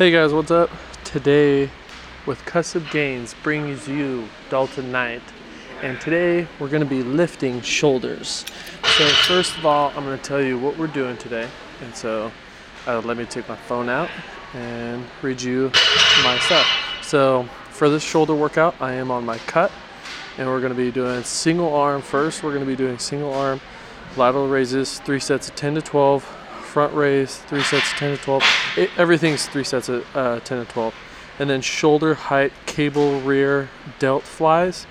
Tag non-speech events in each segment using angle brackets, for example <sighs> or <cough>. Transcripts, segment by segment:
Hey guys, what's up? Today with Custom Gains brings you Dalton Knight. And today we're going to be lifting shoulders. So first of all, I'm going to tell you what we're doing today. And so uh, let me take my phone out and read you my stuff. So for this shoulder workout, I am on my cut and we're going to be doing single arm first. We're going to be doing single arm lateral raises, three sets of 10 to 12, front raise, three sets of 10 to 12. It, everything's three sets of uh, 10 to 12. And then shoulder height, cable rear, delt flies.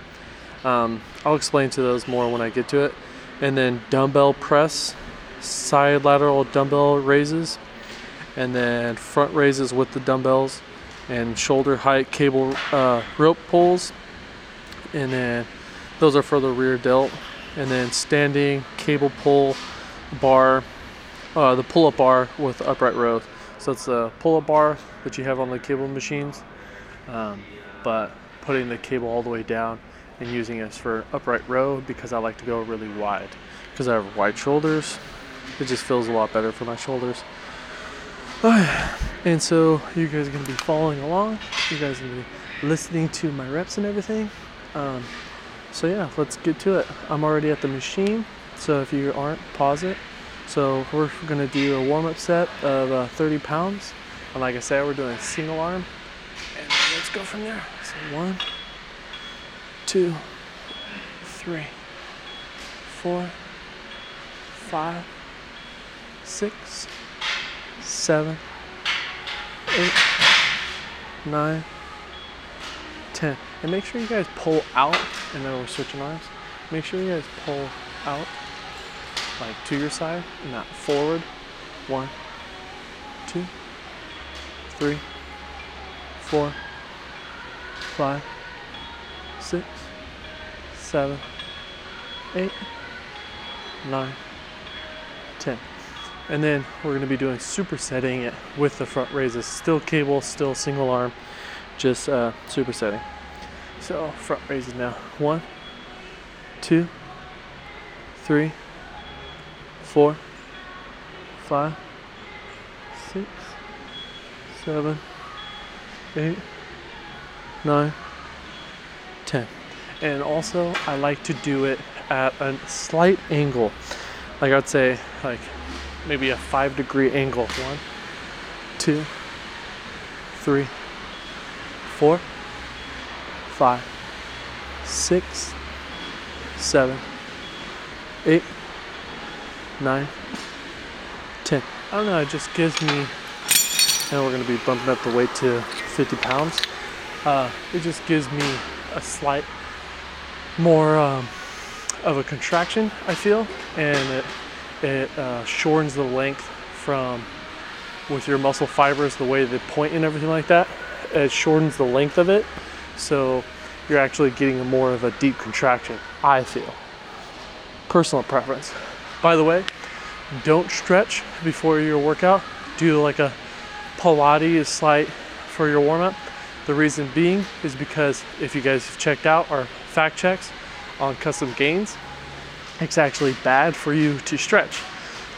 Um, I'll explain to those more when I get to it. And then dumbbell press, side lateral dumbbell raises, and then front raises with the dumbbells, and shoulder height cable uh, rope pulls. And then those are for the rear delt and then standing cable pull bar, uh, the pull-up bar with upright row. So it's the pull-up bar that you have on the cable machines, um, but putting the cable all the way down and using it for upright row because I like to go really wide because I have wide shoulders. It just feels a lot better for my shoulders. <sighs> and so you guys are gonna be following along. You guys are gonna be listening to my reps and everything. Um, so yeah, let's get to it. I'm already at the machine, so if you aren't, pause it. So we're gonna do a warm-up set of uh, 30 pounds. And like I said, we're doing single arm. And let's go from there. So one, two, three, four, five, six, seven, eight, nine, ten. And make sure you guys pull out, and then we're switching arms. Make sure you guys pull out, like to your side, not forward. One, two, three, four, five, six, seven, eight, nine, ten. And then we're to be doing supersetting it with the front raises. Still cable, still single arm, just uh, supersetting. So front raises now. One, two, three, four, five, six, seven, eight, nine, ten. And also, I like to do it at a slight angle. Like I'd say, like maybe a five degree angle. One, two, three, four five, six, seven, eight, nine, ten. I don't know, it just gives me, and we're gonna be bumping up the weight to 50 pounds. Uh, it just gives me a slight more um, of a contraction, I feel, and it, it uh, shortens the length from with your muscle fibers, the way they point and everything like that. It shortens the length of it so you're actually getting more of a deep contraction, I feel. Personal preference. By the way, don't stretch before your workout. Do like a Pilates slight for your warm up. The reason being is because if you guys have checked out our fact checks on custom gains, it's actually bad for you to stretch,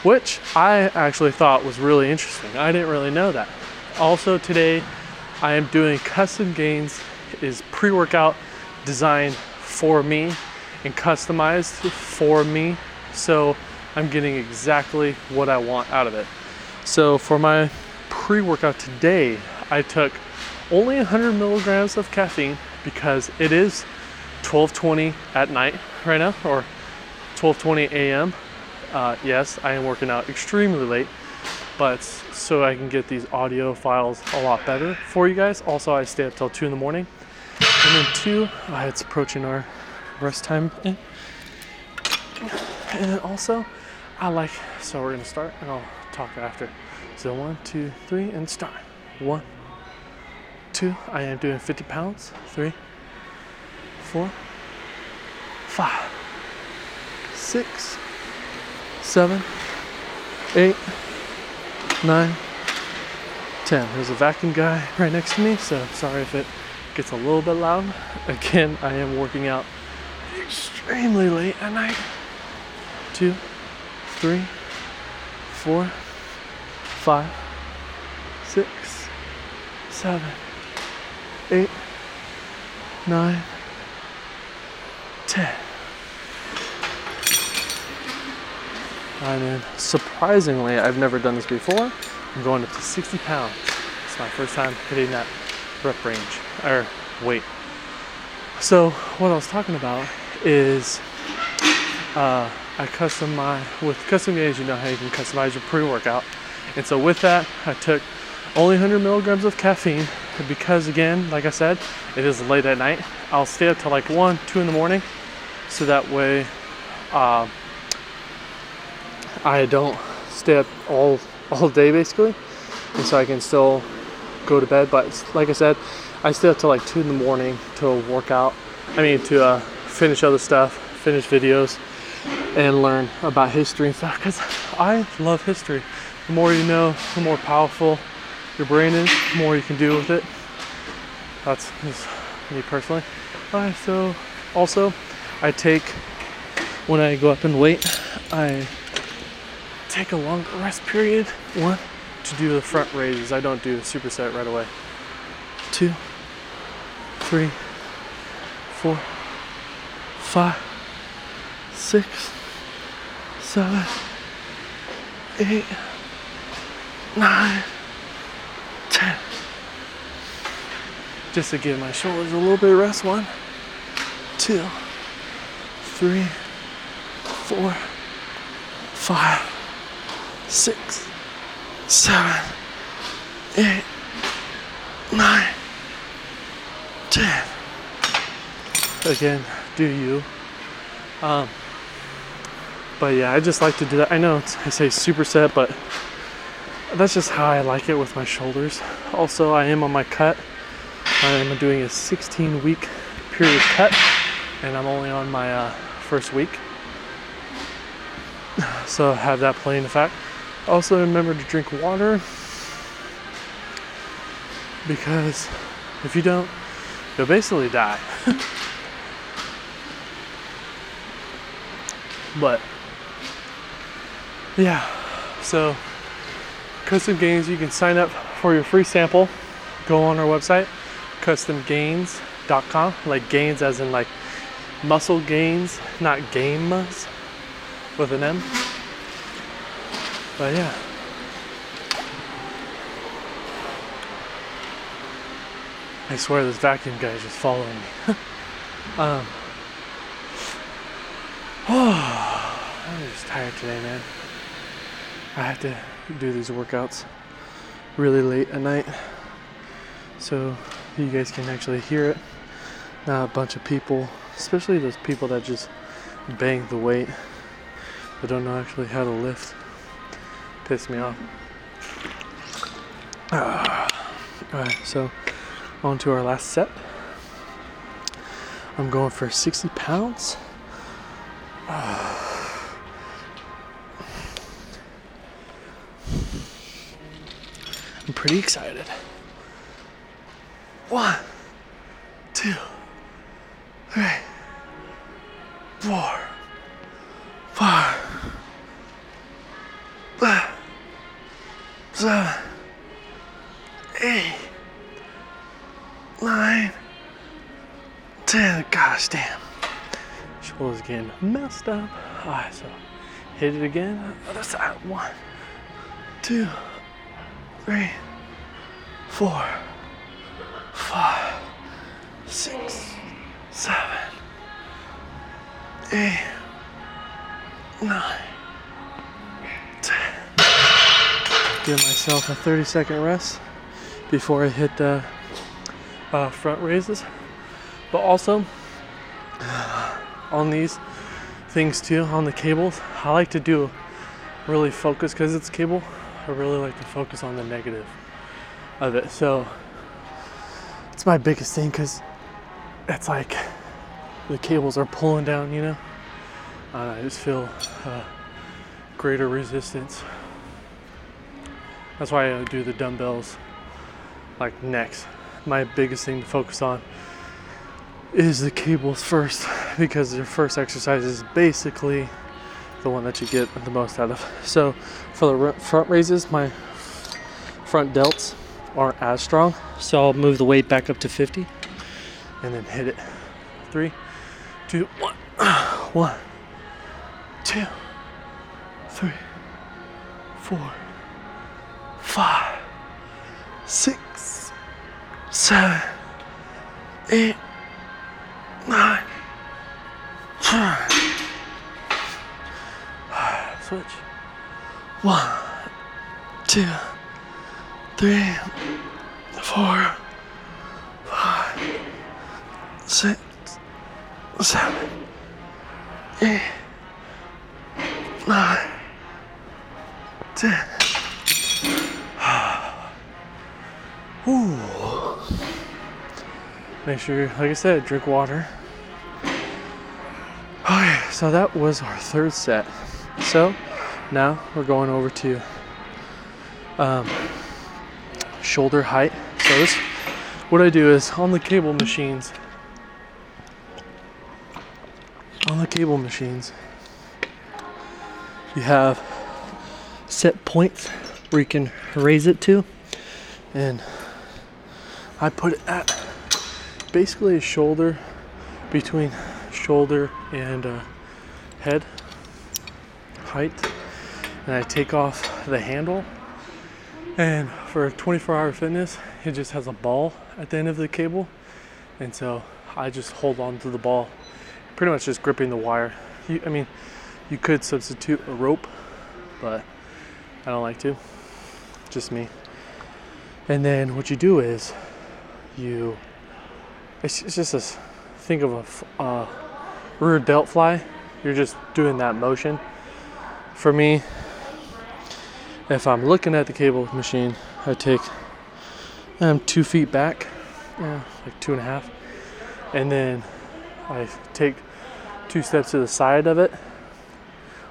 which I actually thought was really interesting. I didn't really know that. Also, today I am doing custom gains is pre-workout designed for me and customized for me. So I'm getting exactly what I want out of it. So for my pre-workout today, I took only 100 milligrams of caffeine because it is 12:20 at night right now, or 12:20 a.m. Uh, yes, I am working out extremely late, but so I can get these audio files a lot better for you guys. Also, I stay up till two in the morning and then two, uh, it's approaching our rest time. And then also, I like, so we're gonna start and I'll talk after. So one, two, three, and start. One, two, I am doing 50 pounds. Three, four, five, six, seven, eight, nine, ten. There's a vacuum guy right next to me, so sorry if it gets a little bit loud. Again, I am working out extremely late at night. Two, three, four, five, six, seven, eight, nine, ten. And then surprisingly, I've never done this before. I'm going up to 60 pounds. It's my first time hitting that rep range or weight. So what I was talking about is uh, I custom my with custom gains. You know how you can customize your pre-workout, and so with that, I took only 100 milligrams of caffeine because again, like I said, it is late at night. I'll stay up till like one, two in the morning, so that way. Uh, I don't stay up all all day basically, and so I can still go to bed. But like I said, I stay up till like two in the morning to work out. I mean to uh, finish other stuff, finish videos, and learn about history and stuff. Because I love history. The more you know, the more powerful your brain is, the more you can do with it. That's just me personally. Alright, so also I take when I go up in weight, I take a long rest period. One, to do the front raises. I don't do the superset right away. Two, three, four, five, six, seven, eight, nine, ten. Just to give my shoulders a little bit of rest. One, two, three, four, five six, seven, eight, nine, ten. Again, do you. Um, but yeah, I just like to do that. I know I say superset, but that's just how I like it with my shoulders. Also, I am on my cut. I am doing a 16 week period cut, and I'm only on my uh, first week. <sighs> So have that playing effect. Also, remember to drink water because if you don't, you'll basically die. <laughs> but yeah, so custom gains, you can sign up for your free sample. Go on our website, customgains.com, like gains as in like muscle gains, not games with an M. But yeah. I swear this vacuum guy is just following me. <laughs> um, oh, <sighs> I'm just tired today, man. I have to do these workouts really late at night so you guys can actually hear it. Not a bunch of people, especially those people that just bang the weight, but don't know actually how to lift piss me off. Uh, Alright, so on to our last set. I'm going for 60 pounds. Uh, pretty excited. One, two, three, four, five seven, eight, nine, ten. Gosh damn. Shoulders getting messed up. Alright, so hit it again. Other side. One, two, three, four, five, six, seven, eight, nine. give myself a 30 second rest before I hit the uh, front raises. But also, on these things too, on the cables, I like to do really focus because it's cable. I really like to focus on the negative of it. So it's my biggest thing because it's like the cables are pulling down, you know. Uh, I just feel uh, greater resistance that's why I do the dumbbells like next. My biggest thing to focus on is the cables first because your first exercise is basically the one that you get the most out of. So for the front raises, my front delts, aren't as strong. So I'll move the weight back up to 50 and then hit it. Three, two, one. <sighs> One, two, three, four, five, six, seven, eight, nine, <sighs> ten. Switch. One, two, three, sure, like I said, drink water. <sighs> Okay, so that was our third set. So now we're going over to um, shoulder height. So this, what I do is on the cable machines, on the cable machines, you have set points where you can raise it to, and I put it at basically a shoulder between shoulder and uh, head height, and I take off the handle. And for 24 hour fitness, it just has a ball at the end of the cable, and so I just hold on to the ball, pretty much just gripping the wire. You, I mean, you could substitute a rope, but I don't like to. Just me. And then what you do is you, it's, it's just a, think of a uh, rear delt fly. You're just doing that motion. For me, if I'm looking at the cable machine, I take um, two feet back, yeah, like two and a half, and then I take two steps to the side of it,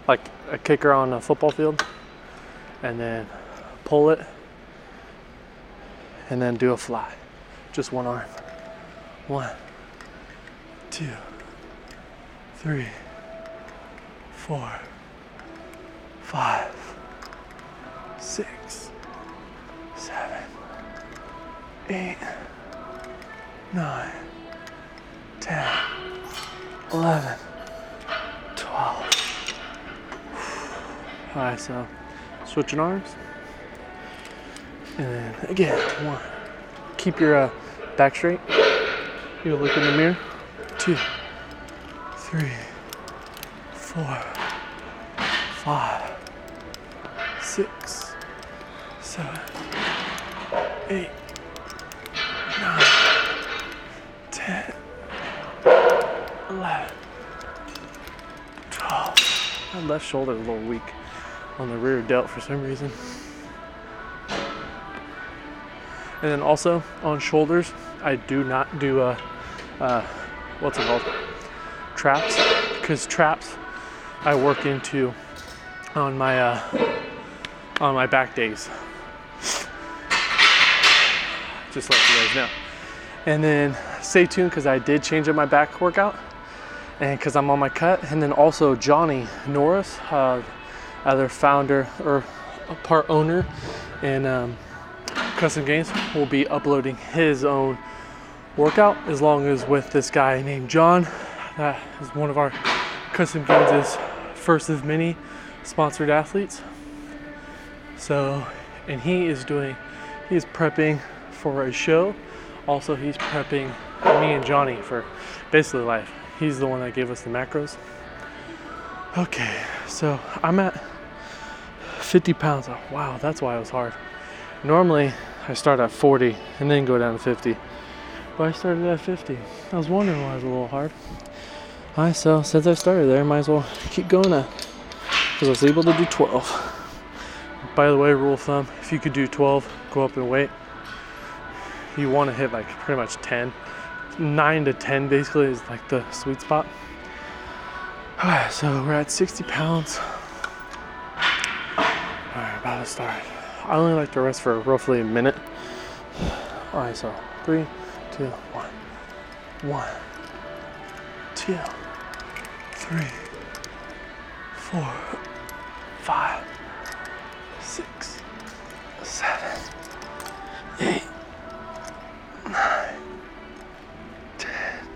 like a kicker on a football field, and then pull it, and then do a fly. Just one arm. One, two, three, four, five, six, seven, eight, nine, ten, eleven, twelve. <sighs> All right, so switching arms. And then again, one. Keep your uh, back straight. You look in the mirror. Two, three, four, five, six, seven, eight, nine, ten, eleven, twelve. My left shoulder is a little weak on the rear delt for some reason. And then also on shoulders, I do not do uh, uh, what's it called? Traps, because traps I work into on my uh, on my back days. Just let you guys know. And then stay tuned because I did change up my back workout, and because I'm on my cut. And then also Johnny Norris, uh, other founder or a part owner, and um, Custom Gains will be uploading his own workout as long as with this guy named John. That is one of our Custom Gains' first of many sponsored athletes. So, and he is doing, he is prepping for a show. Also, he's prepping me and Johnny for basically life. He's the one that gave us the macros. Okay, so I'm at 50 pounds. Wow, that's why it was hard. Normally, I start at 40 and then go down to 50. But I started at 50. I was wondering why it was a little hard. Alright, so since I started there, might as well keep going at because I was able to do 12. By the way, rule of thumb, if you could do 12, go up in weight. You want to hit like pretty much 10. 9 to 10 basically is like the sweet spot. Alright, so we're at 60 pounds. Alright, about to start. I only like to rest for roughly a minute. Alright, so three, two, one. One, two, three, four, five, six, seven, eight, nine, ten,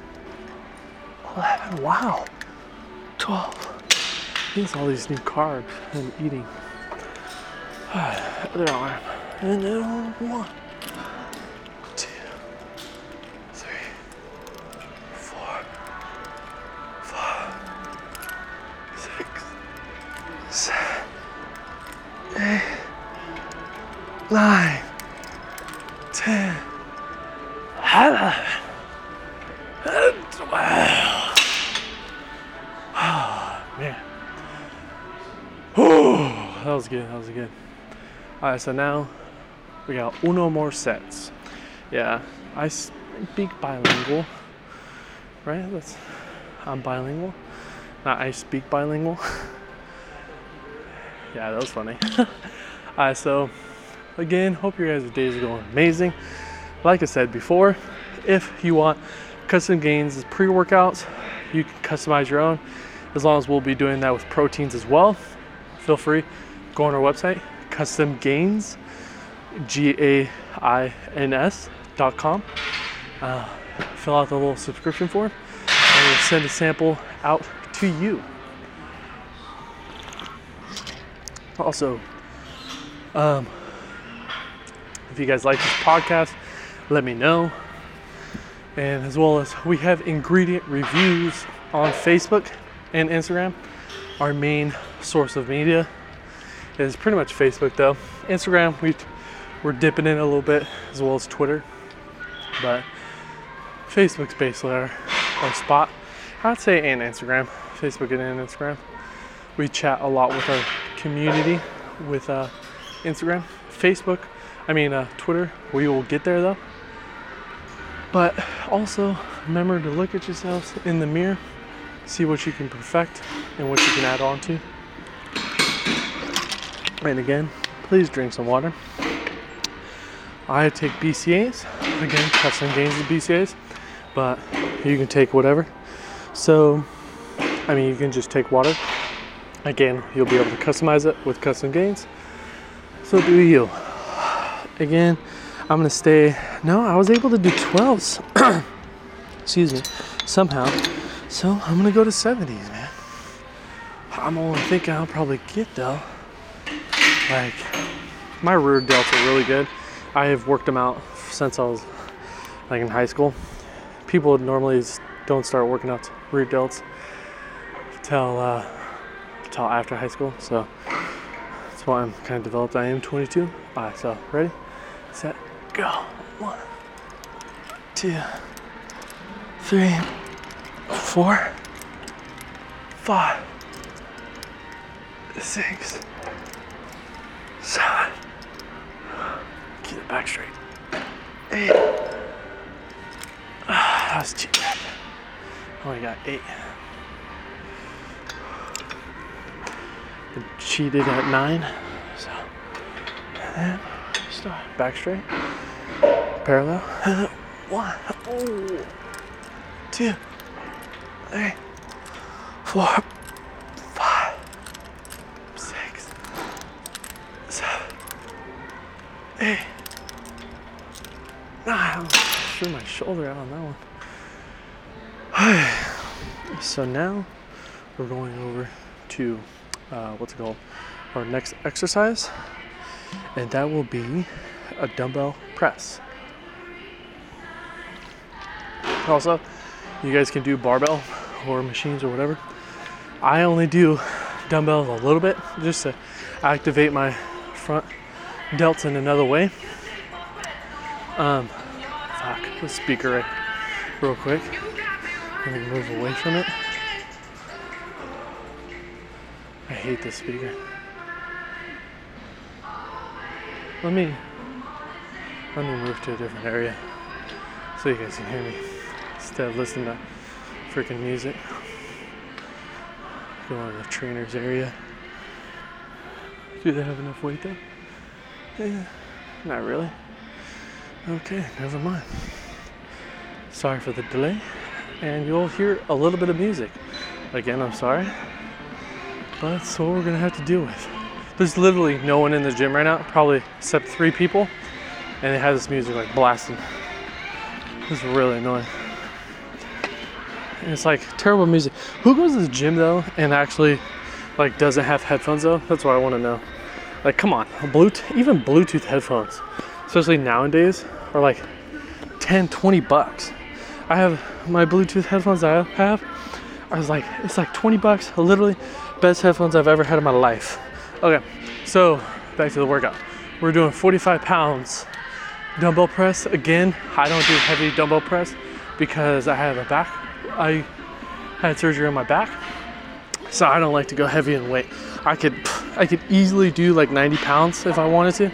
eleven. Wow. Twelve. These all these new carbs I'm eating. Other arm. And then uh, one, two, three, four, five, six, seven, eight, nine, All right, so now we got uno more sets. Yeah, I speak bilingual, right? That's I'm bilingual. Not I speak bilingual. <laughs> yeah, that was funny. <laughs> All right, so again, hope your guys' days are going amazing. Like I said before, if you want custom gains as pre-workouts, you can customize your own. As long as we'll be doing that with proteins as well, feel free go on our website, custom gains G-A-I-N-S dot com. Uh, fill out the little subscription form and we'll send a sample out to you. Also, um, if you guys like this podcast, let me know. And as well as we have ingredient reviews on Facebook and Instagram, our main source of media is pretty much Facebook though. Instagram, we we're dipping in a little bit as well as Twitter, but Facebook's basically our, our spot. I'd say and Instagram, Facebook and Instagram. We chat a lot with our community with uh, Instagram, Facebook. I mean uh, Twitter. We will get there though. But also remember to look at yourselves in the mirror, see what you can perfect and what you can add on to. And again, please drink some water. I take BCAAs, again, custom gains of BCAAs, but you can take whatever. So, I mean, you can just take water. Again, you'll be able to customize it with custom gains. So do you. Again, I'm gonna stay. No, I was able to do 12s. <coughs> Excuse me. Somehow. So I'm gonna go to 70s, man. I'm only thinking I'll probably get though. Like, my rear delts are really good. I have worked them out since I was like in high school. People normally don't start working out rear delts till uh, till after high school. So that's why I'm kind of developed. I am 22. All right, so ready, set, go. One, two, three, four, five, six seven. Keep it back straight. Eight. Ah, that was too bad. Only got eight. Been cheated at nine. So, and then start back straight. Parallel. <laughs> One, two, three, four, <sighs> Ah, I threw my shoulder out on that one. <sighs> so now we're going over to uh, what's it called? Our next exercise, and that will be a dumbbell press. Also, you guys can do barbell or machines or whatever. I only do dumbbells a little bit just to activate my front delts in another way. Um, fuck, the speaker real quick. Let me move away from it. I hate this speaker. Let me let me move to a different area so you guys can hear me instead of listening to freaking music. Go on the trainer's area. Do they have enough weight there? Yeah, not really. Okay, never mind. Sorry for the delay. And you'll hear a little bit of music. Again, I'm sorry. But that's what we're gonna have to deal with. There's literally no one in the gym right now, probably except three people. and they have this music like blasting. It's really annoying. And it's like terrible music. Who goes to the gym though and actually like doesn't have headphones though? That's what I want to know. Like, come on, Bluetooth, even Bluetooth headphones, especially nowadays, are like 10, 20 bucks. I have my Bluetooth headphones I have. I was like, it's like 20 bucks. Literally, best headphones I've ever had in my life. Okay, so back to the workout. We're doing 45 pounds dumbbell press. Again, I don't do heavy dumbbell press because I have a back. I had surgery on my back, so I don't like to go heavy in weight. I could, I could easily do like 90 pounds if I wanted to,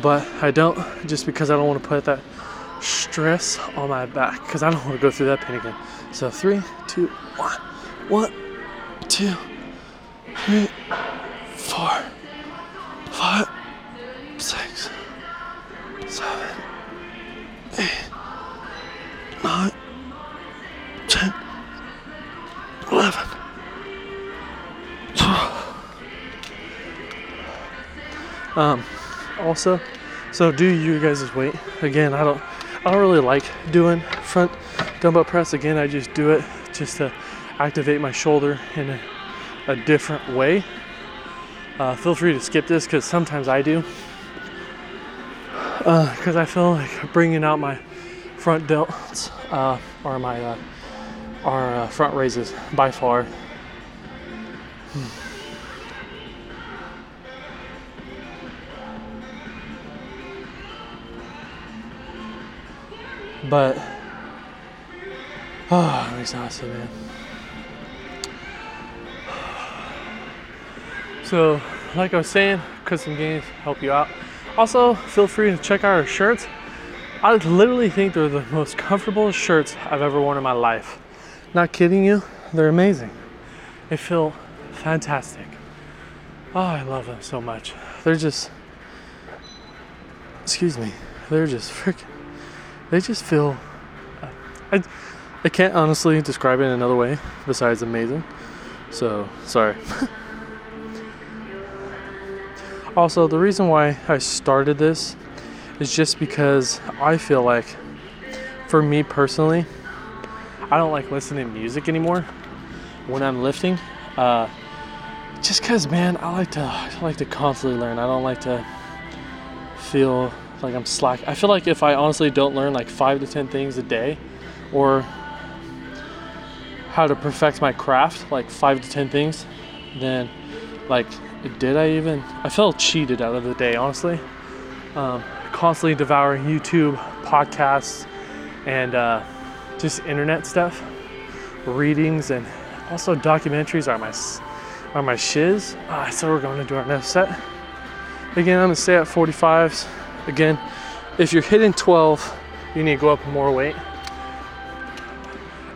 but I don't just because I don't want to put that stress on my back because I don't want to go through that pain again. So three, two, one, one, two, Um, also, so do you guys' weight. Again, I don't I don't really like doing front dumbbell press. Again, I just do it just to activate my shoulder in a, a different way. Uh, feel free to skip this because sometimes I do. Because uh, I feel like bringing out my front delts uh, or my uh, our uh, front raises by far. Hmm. But oh, I'm exhausted, man. So, like I was saying, custom gains help you out. Also, feel free to check out our shirts. I literally think they're the most comfortable shirts I've ever worn in my life. Not kidding you, they're amazing. They feel fantastic. Oh, I love them so much. They're just, excuse me, they're just freaking they just feel. I, I can't honestly describe it in another way besides amazing. So, sorry. <laughs> also, the reason why I started this is just because I feel like, for me personally, I don't like listening to music anymore when I'm lifting. Uh, just because, man, I like to I like to constantly learn. I don't like to feel like I'm slack. I feel like if I honestly don't learn like five to ten things a day, or how to perfect my craft, like five to ten things, then like did I even? I felt cheated out of the day, honestly. Um, constantly devouring YouTube, podcasts, and uh, just internet stuff, readings, and also documentaries are my are my shiz. Uh, so we're going to do our next set. Again, I'm gonna stay at 45s. Again, if you're hitting 12, you need to go up more weight.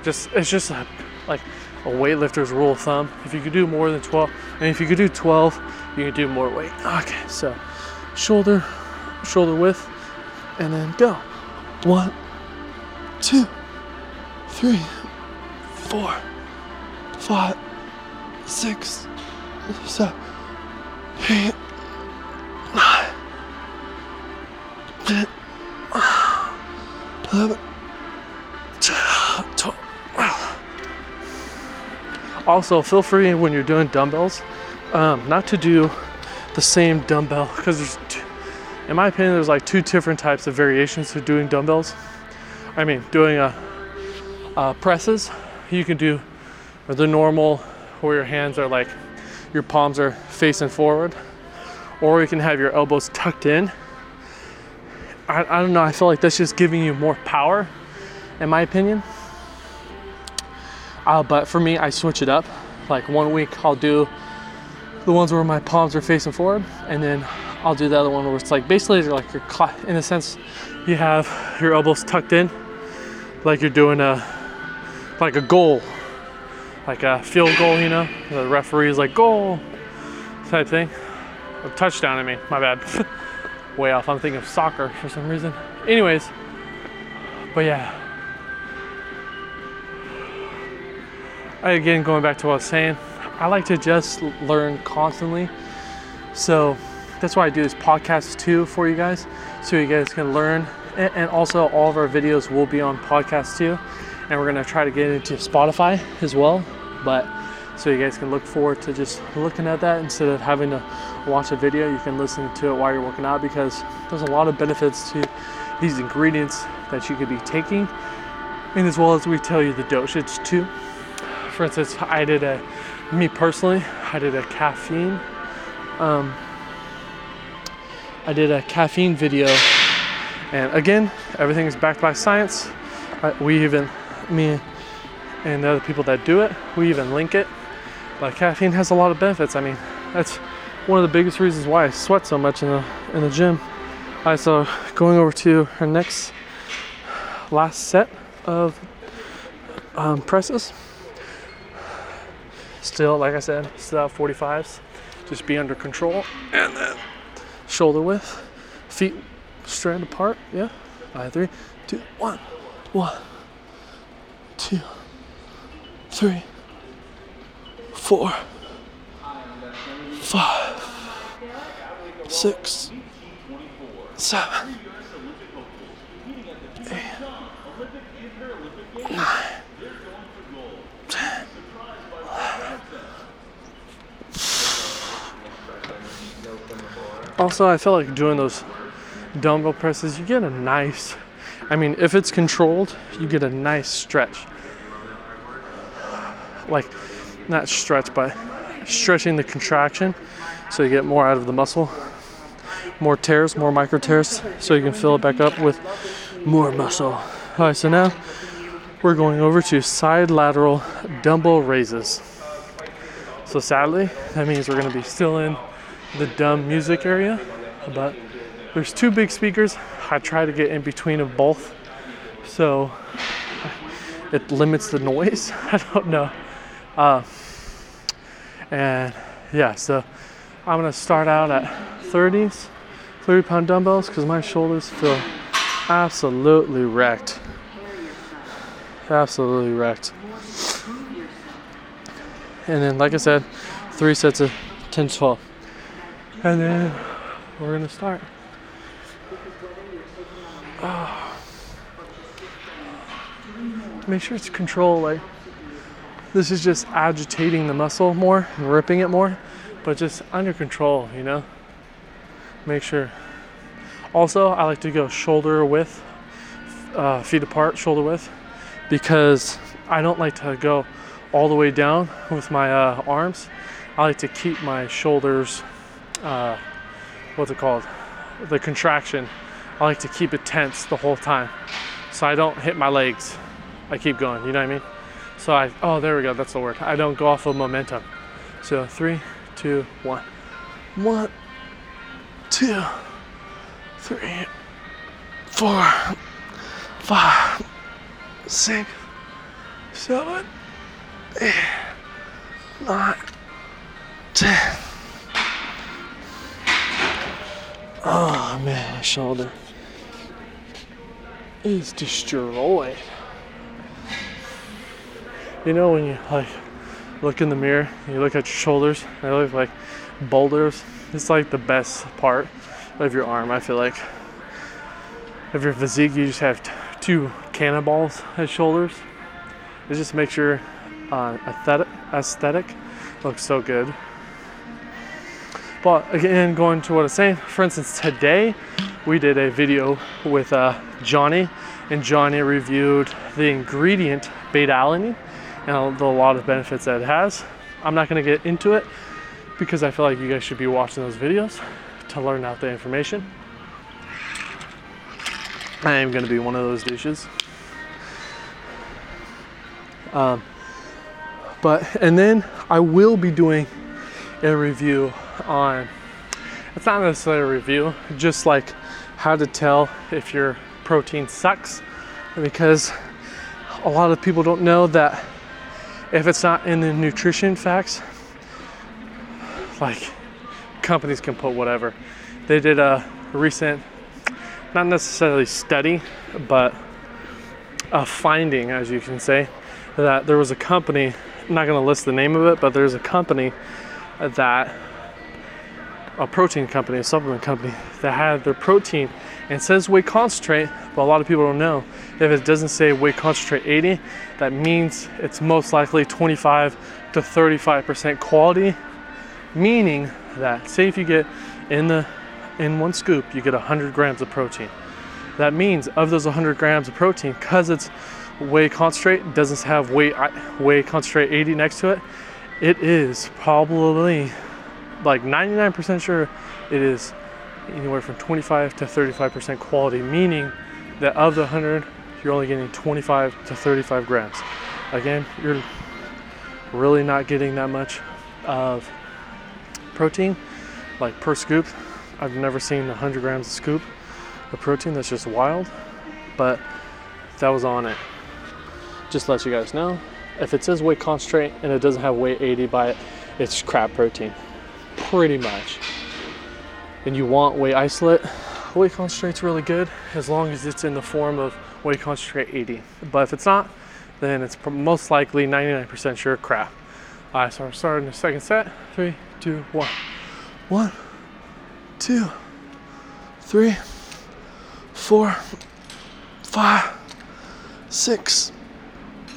Just it's just a, like a weightlifter's rule of thumb. If you could do more than 12, and if you could do 12, you can do more weight. Okay, so shoulder, shoulder width, and then go. One, two, three, four, five, six, seven, eight, Um, also, feel free when you're doing dumbbells um, not to do the same dumbbell because there's, in my opinion, there's like two different types of variations to doing dumbbells. I mean, doing a, a presses, you can do the normal where your hands are like your palms are facing forward, or you can have your elbows tucked in I, I don't know, I feel like that's just giving you more power, in my opinion. Uh, but for me, I switch it up. Like one week, I'll do the ones where my palms are facing forward, and then I'll do the other one where it's like basically like you're in a sense, you have your elbows tucked in, like you're doing a like a goal, like a field goal. You know, the referee is like goal type thing. A touchdown. I mean, my bad. <laughs> way off. I'm thinking of soccer for some reason. Anyways, but yeah. I, again, going back to what I was saying, I like to just learn constantly. So that's why I do this podcast too for you guys, so you guys can learn. And, also, all of our videos will be on podcast too, and we're gonna try to get into Spotify as well. But so you guys can look forward to just looking at that instead of having to watch a video. You can listen to it while you're working out because there's a lot of benefits to these ingredients that you could be taking, and as well as we tell you the dosage too. For instance, I did a me personally, I did a caffeine. Um, I did a caffeine video, and again, everything is backed by science. Uh, we even, me and the other people that do it, we even link it. But caffeine has a lot of benefits. I mean, that's one of the biggest reasons why I sweat so much in the in the gym. All right, so going over to our next last set of um, presses. Still, like I said, still 45s. Just be under control. And then shoulder width, feet strand apart. Yeah. All right, three, two, one, one, two, three, four, five, six, seven, eight, nine. Also, I feel like doing those dumbbell presses, you get a nice, I mean, if it's controlled, you get a nice stretch. Like, not stretch, but stretching the contraction so you get more out of the muscle. More tears, more micro tears, so you can fill it back up with more muscle. All right, so now we're going over to side lateral dumbbell raises. So sadly, that means we're gonna be still in the dumb music area, but there's two big speakers. I try to get in between of both, so it limits the noise. <laughs> I don't know. Uh, and yeah, so I'm gonna start out at 30s, 30 pound dumbbells, because my shoulders feel absolutely wrecked. Absolutely wrecked. And then, like I said, three sets of 10 to 12. And then we're gonna start. Oh. Make sure it's control. Like this is just agitating the muscle more and ripping it more, but just under control. You know. Make sure. Also, I like to go shoulder width, uh, feet apart, shoulder width, because I don't like to go all the way down with my uh, arms. I like to keep my shoulders uh, what's it called? The contraction. I like to keep it tense the whole time. So I don't hit my legs. I keep going, you know what I mean? So I, oh, there we go, that's the word. I don't go off of momentum. So three, two, one. One, two, three, four, five, six, seven, eight, nine, ten. Oh man, my shoulder is destroyed. You know when you like look in the mirror, you look at your shoulders, they look like boulders. It's like the best part of your arm. I feel like if your physique, you just have t- two cannonballs as shoulders. It just makes your uh, aesthetic, aesthetic look so good. But again, going to what I was saying, for instance, today we did a video with uh, Johnny, and Johnny reviewed the ingredient beta alanine and a lot of benefits that it has. I'm not going to get into it because I feel like you guys should be watching those videos to learn out the information. I am going to be one of those dishes. Um, but and then I will be doing a review on it's not necessarily a review, just like how to tell if your protein sucks because a lot of people don't know that if it's not in the nutrition facts, like companies can put whatever. They did a recent, not necessarily study, but a finding, as you can say, that there was a company, I'm not going to list the name of it, but there's a company that a protein company, a supplement company that had their protein and says whey concentrate, but a lot of people don't know. If it doesn't say whey concentrate 80, that means it's most likely 25 to 35% quality, meaning that say if you get in the in one scoop, you get 100 grams of protein. That means of those 100 grams of protein, because it's whey concentrate, doesn't have whey whey concentrate 80 next to it, it is probably like 99% sure it is anywhere from 25 to 35% quality, meaning that of the 100, you're only getting 25 to 35 grams. Again, you're really not getting that much of protein, like per scoop. I've never seen 100 grams of scoop of protein. That's just wild. But that was on it. Just let you guys know. If it says whey concentrate and it doesn't have whey 80 by it, it's crap protein pretty much. And you want whey isolate, whey concentrate's really good as long as it's in the form of whey concentrate 80. But if it's not, then it's most likely 99% sure crap. All right, so we're starting the second set. Three, two, one. One, two, three, four, five, six,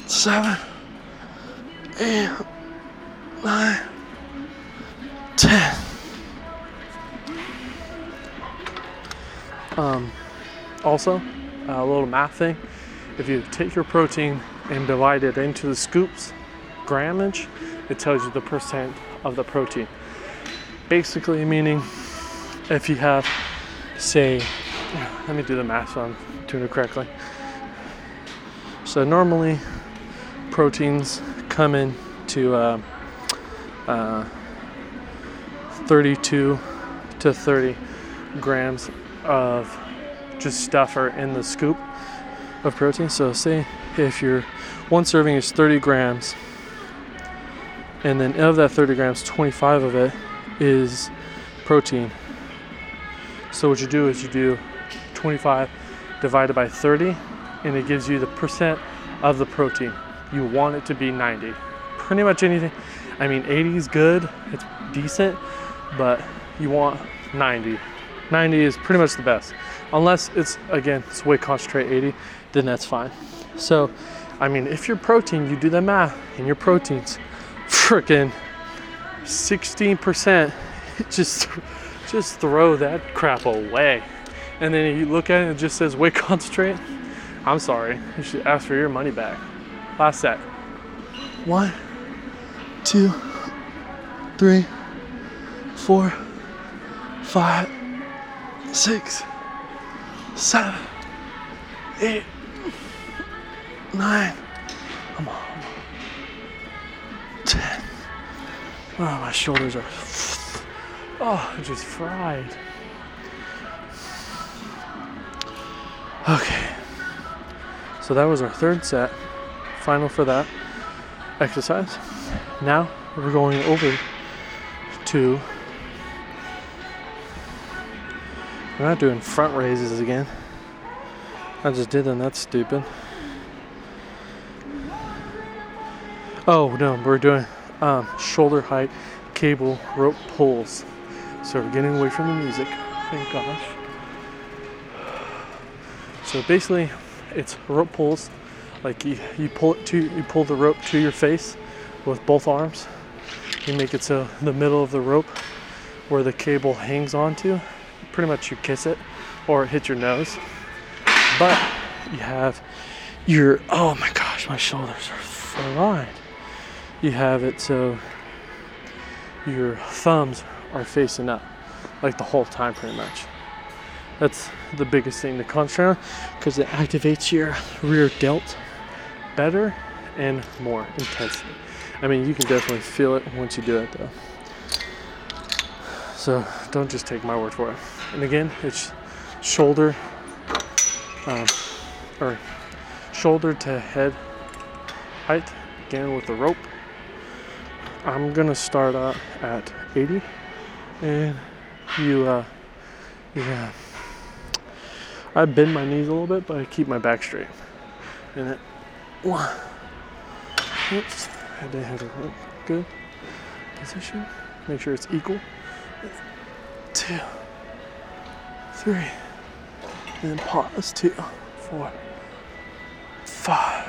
seven, eight, nine, 10. Um, also, a little math thing if you take your protein and divide it into the scoops, grammage, it tells you the percent of the protein. Basically, meaning if you have, say, let me do the math so I'm doing it correctly. So, normally, proteins come in to uh, uh, 32 to 30 grams of just stuff are in the scoop of protein. So say if your one serving is 30 grams, and then of that 30 grams, 25 of it is protein. So what you do is you do 25 divided by 30, and it gives you the percent of the protein. You want it to be 90. Pretty much anything. I mean, 80 is good. It's decent but you want 90. 90 is pretty much the best. Unless it's again it's whey concentrate 80, then that's fine. So, I mean, if your protein, you do the math, and your protein's freaking <laughs> 16%, just just throw that crap away. And then you look at it, it just says whey concentrate. I'm sorry, you should ask for your money back. Last set. One, two, three four, five, six, seven, eight, nine. Come on. Ten. Oh, my shoulders are. Oh, just fried. Okay. So that was our third set. Final for that exercise. Now we're going over to We're not doing front raises again. I just did them, that's stupid. Oh no, we're doing um, shoulder height cable rope pulls. So we're getting away from the music, thank gosh. So basically, it's rope pulls. Like you, you pull it to you pull the rope to your face with both arms. You make it so the middle of the rope where the cable hangs onto pretty much you kiss it or it hits your nose. But you have your, oh my gosh, my shoulders are fried. You have it so your thumbs are facing up like the whole time pretty much. That's the biggest thing to concentrate on because it activates your rear delt better and more intensely. I mean, you can definitely feel it once you do it though. So don't just take my word for it. And again, it's shoulder um, or shoulder to head height again with the rope. I'm gonna start out at 80 and you uh yeah. I bend my knees a little bit but I keep my back straight. And it oops. Head to head good position. Make sure it's equal two, three, and then pause, two, four, five,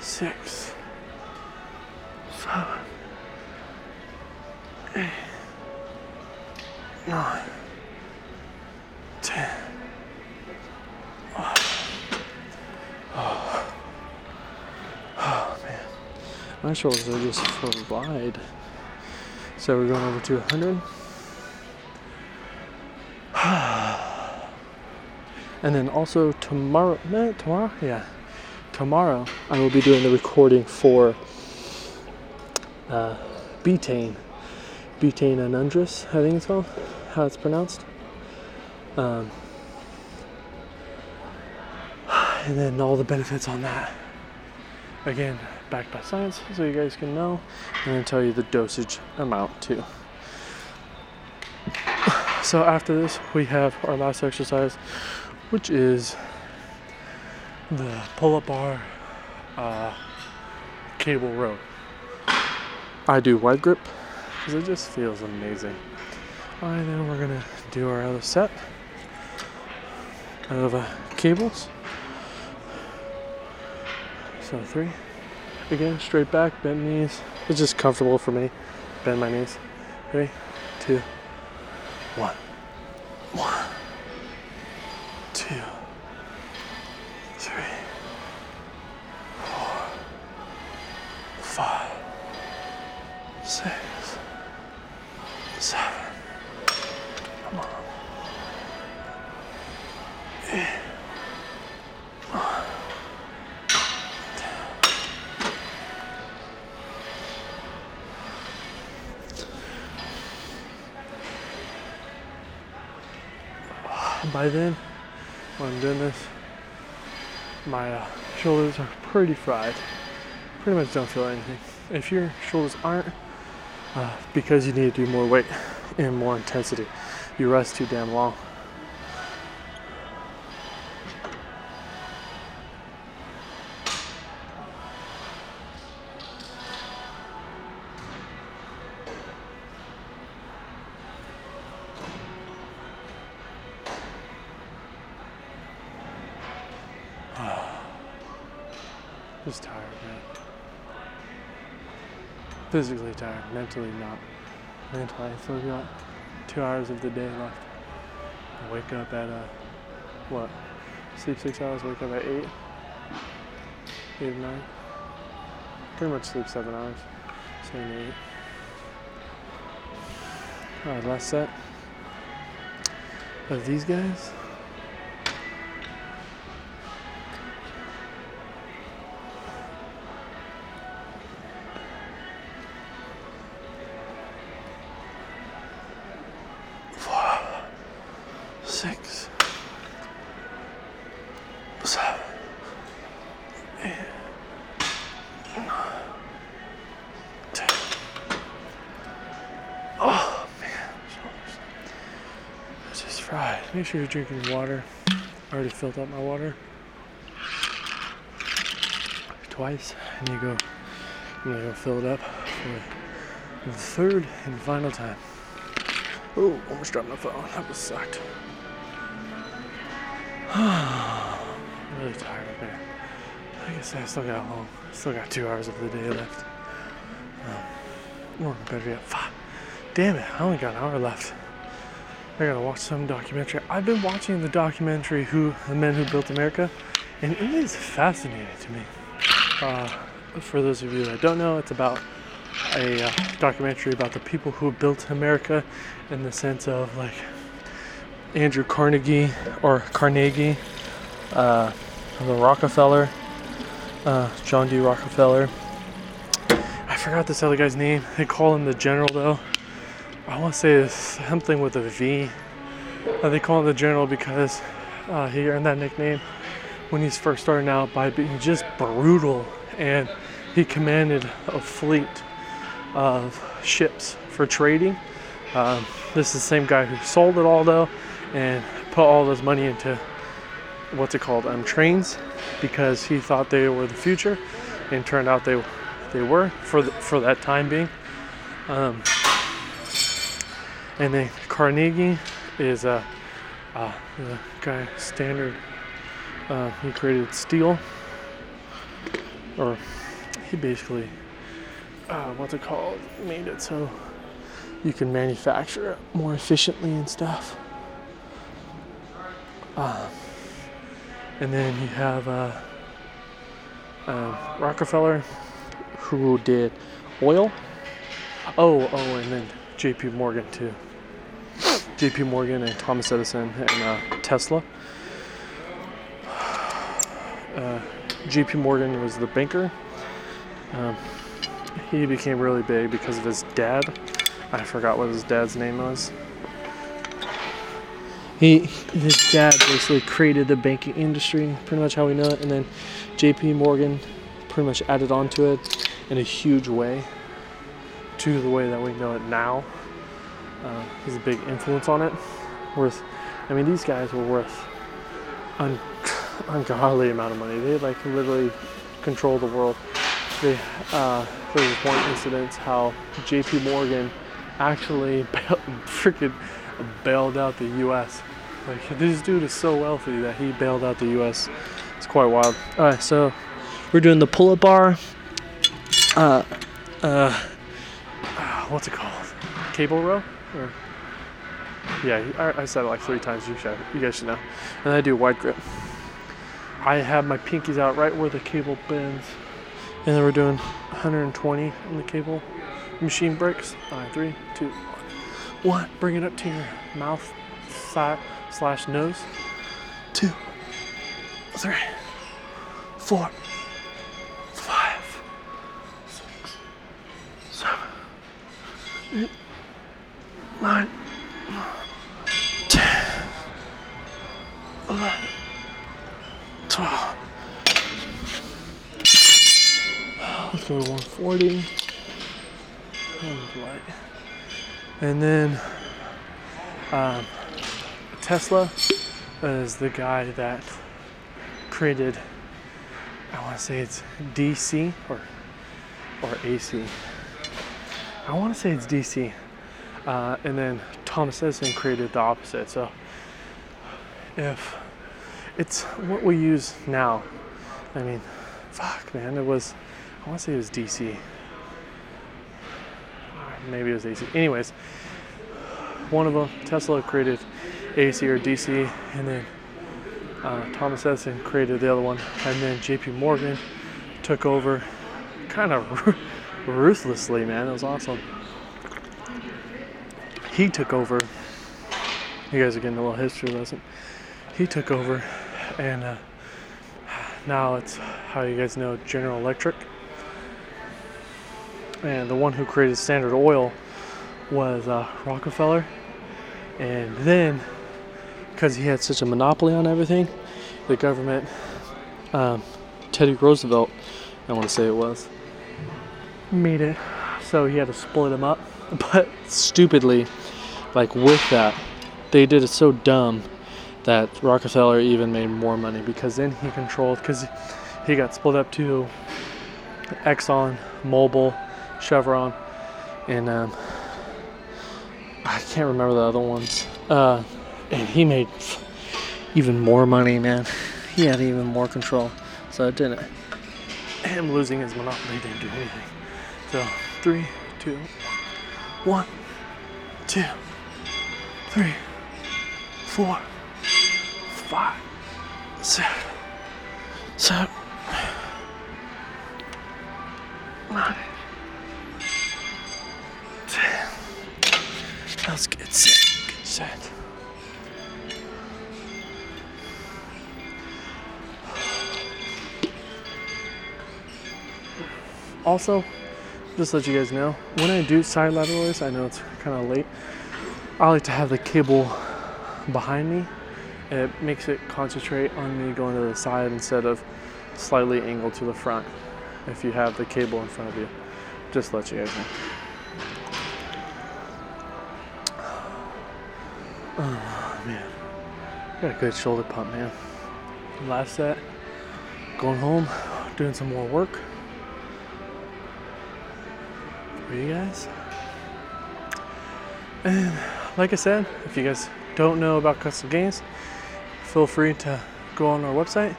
six, seven, eight, nine, ten. Oh, oh man, my shoulders are just fried. So we're going over to 100. <sighs> and then also tomorrow, no, tomorrow, yeah, tomorrow I will be doing the recording for uh, butane, butane anhydrous, I think it's called, how it's pronounced. Um, <sighs> and then all the benefits on that. Again, backed by science, so you guys can know. And then tell you the dosage amount too. So after this, we have our last exercise, which is the pull-up bar uh, cable row. I do wide grip because it just feels amazing. And then we're gonna do our other set of uh, cables. So three. Again, straight back, bend knees. It's just comfortable for me. Bend my knees. Three, two, one. One, two, by then, when I'm doing this, my uh, shoulders are pretty fried. Pretty much don't feel anything. If your shoulders aren't, uh, because you need to do more weight and more intensity, you rest too damn long. Physically tired, mentally not. Mentally, I still got two hours of the day left. I wake up at uh, what? Sleep six hours, wake up at eight, eight nine. Pretty much sleep seven hours, seven eight. All right, last set of these guys. Make sure you're drinking water. I already filled up my water twice, and you go. I'm gonna go fill it up for the third and final time. Oh, almost dropped my phone. That was sucked. I'm <sighs> really tired, man. Like I said, I still got home. Still got two hours of the day left. Um, or better yet, five. Damn it, I only got an hour left. I gotta watch some documentary. I've been watching the documentary "Who the Men Who Built America," and it is fascinating to me. Uh, for those of you that don't know, it's about a uh, documentary about the people who built America in the sense of like Andrew Carnegie or Carnegie, uh, the Rockefeller, uh, John D. Rockefeller. I forgot this other guy's name. They call him the General though. I want to say it's something with a V. Uh, they call him the General because uh, he earned that nickname when he's first starting out by being just brutal and he commanded a fleet of ships for trading. Um, this is the same guy who sold it all though and put all this money into what's it called um, trains because he thought they were the future and turned out they they were for the, for that time being. Um, And then Carnegie is a, the guy standard. Uh, he created steel, or he basically, uh, what's it called, made it so you can manufacture it more efficiently and stuff. Uh, and then you have uh, uh, Rockefeller, who did oil. Oh, oh, and then J.P. Morgan too. J.P. Morgan and Thomas Edison and uh, Tesla. Uh, J.P. Morgan was the banker. Um, he became really big because of his dad. I forgot what his dad's name was. He, his dad basically created the banking industry, pretty much how we know it, and then J.P. Morgan pretty much added on to it in a huge way to the way that we know it now. Uh, he's a big influence on it. Worth, I mean, these guys were worth an <laughs> ungodly amount of money. They like literally control the world. They, uh, there was one incident how J.P. Morgan actually <laughs> bailed, freaking bailed out the U.S. Like this dude is so wealthy that he bailed out the U.S. It's quite wild. All right, so we're doing the pull-up bar. Uh, uh, what's it called? Cable row? Or yeah, I, I said it like three times. You should, you guys should know. And I do wide grip. I have my pinkies out right where the cable bends, and then we're doing 120 on the cable machine breaks. Right, three, two, one. One. Bring it up to your mouth side slash nose. Two, three, four, five, six, seven, eight, nine, ten, eleven, twelve. Let's go to 140. And then um, Tesla is the guy that created, I want to say it's DC or or AC. I want to say it's DC. Uh, and then Thomas Edison created the opposite. So if it's what we use now, I mean, fuck, man, it was, I want to say it was DC maybe it was AC. Anyways, one of them, Tesla created AC or DC, and then uh, Thomas Edison created the other one, and then J.P. Morgan took over, kind of <laughs> ruthlessly, man. It was awesome. He took over. You guys are getting a little history lesson. He took over, and uh, now it's how you guys know General Electric and the one who created Standard Oil was uh, Rockefeller. And then, because he had such a monopoly on everything, the government, um, Teddy Roosevelt, I want to say it was, made it so he had to split them up. <laughs> But stupidly, like with that, they did it so dumb that Rockefeller even made more money because then he controlled, because he got split up to Exxon, Mobil, Chevron, and um, I can't remember the other ones. Uh, and he made even more money, man. He had even more control. So it didn't. Him losing his monopoly didn't do anything. So three, two, one, two, three, four, five, six, seven, nine. Let's get set. Get set. Also, just let you guys know, when I do side lateral raise, I know it's kind of late. I like to have the cable behind me. It makes it concentrate on me going to the side instead of slightly angled to the front. If you have the cable in front of you, just let you guys know. <sighs> Oh man, got a good shoulder pump, man. Last set, going home, doing some more work for you guys, and like I said, if you guys don't know about custom gains, feel free to go on our website,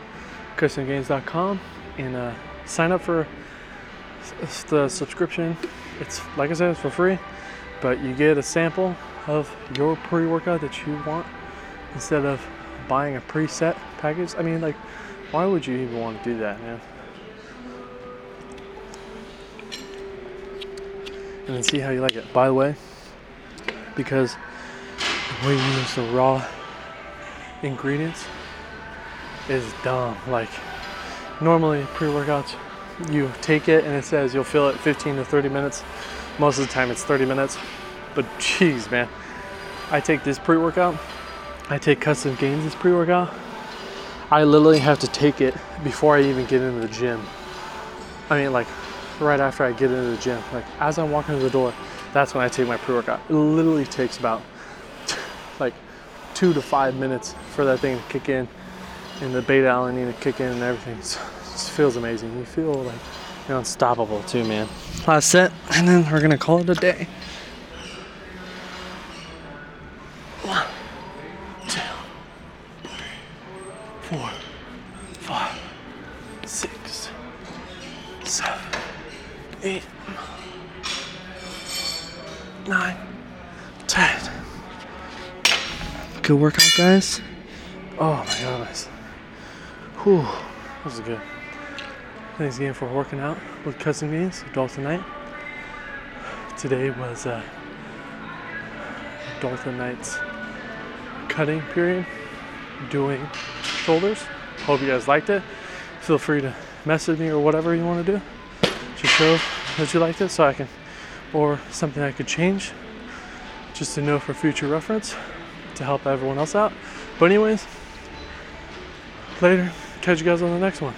customgains.com, and uh, sign up for the subscription. It's like I said, it's for free, but you get a sample of your pre-workout that you want instead of buying a preset package. I mean, like, why would you even want to do that, man? And then see how you like it. By the way, because you use the raw ingredients is dumb. Like, normally pre-workouts, you take it and it says you'll feel it 15 to 30 minutes. Most of the time it's 30 minutes. But geez, man, I take this pre-workout. I take Custom Gains this pre-workout. I literally have to take it before I even get into the gym. I mean, like right after I get into the gym, like as I'm walking to the door, that's when I take my pre-workout. It literally takes about two to five minutes for that thing to kick in, and the beta alanine to kick in and everything. It just feels amazing. You feel like unstoppable too, man. Last set, and then we're gonna call it a day. Guys. Oh my goodness. Whew, that was good. Thanks again for working out with Custom Gains, Dalton Knight. Today was uh, Dalton Knight's cutting period, doing shoulders. Hope you guys liked it. Feel free to message me or whatever you want to do to show that you liked it so I can, or something I could change just to know for future reference to help everyone else out. But, anyways, later. Catch you guys on the next one.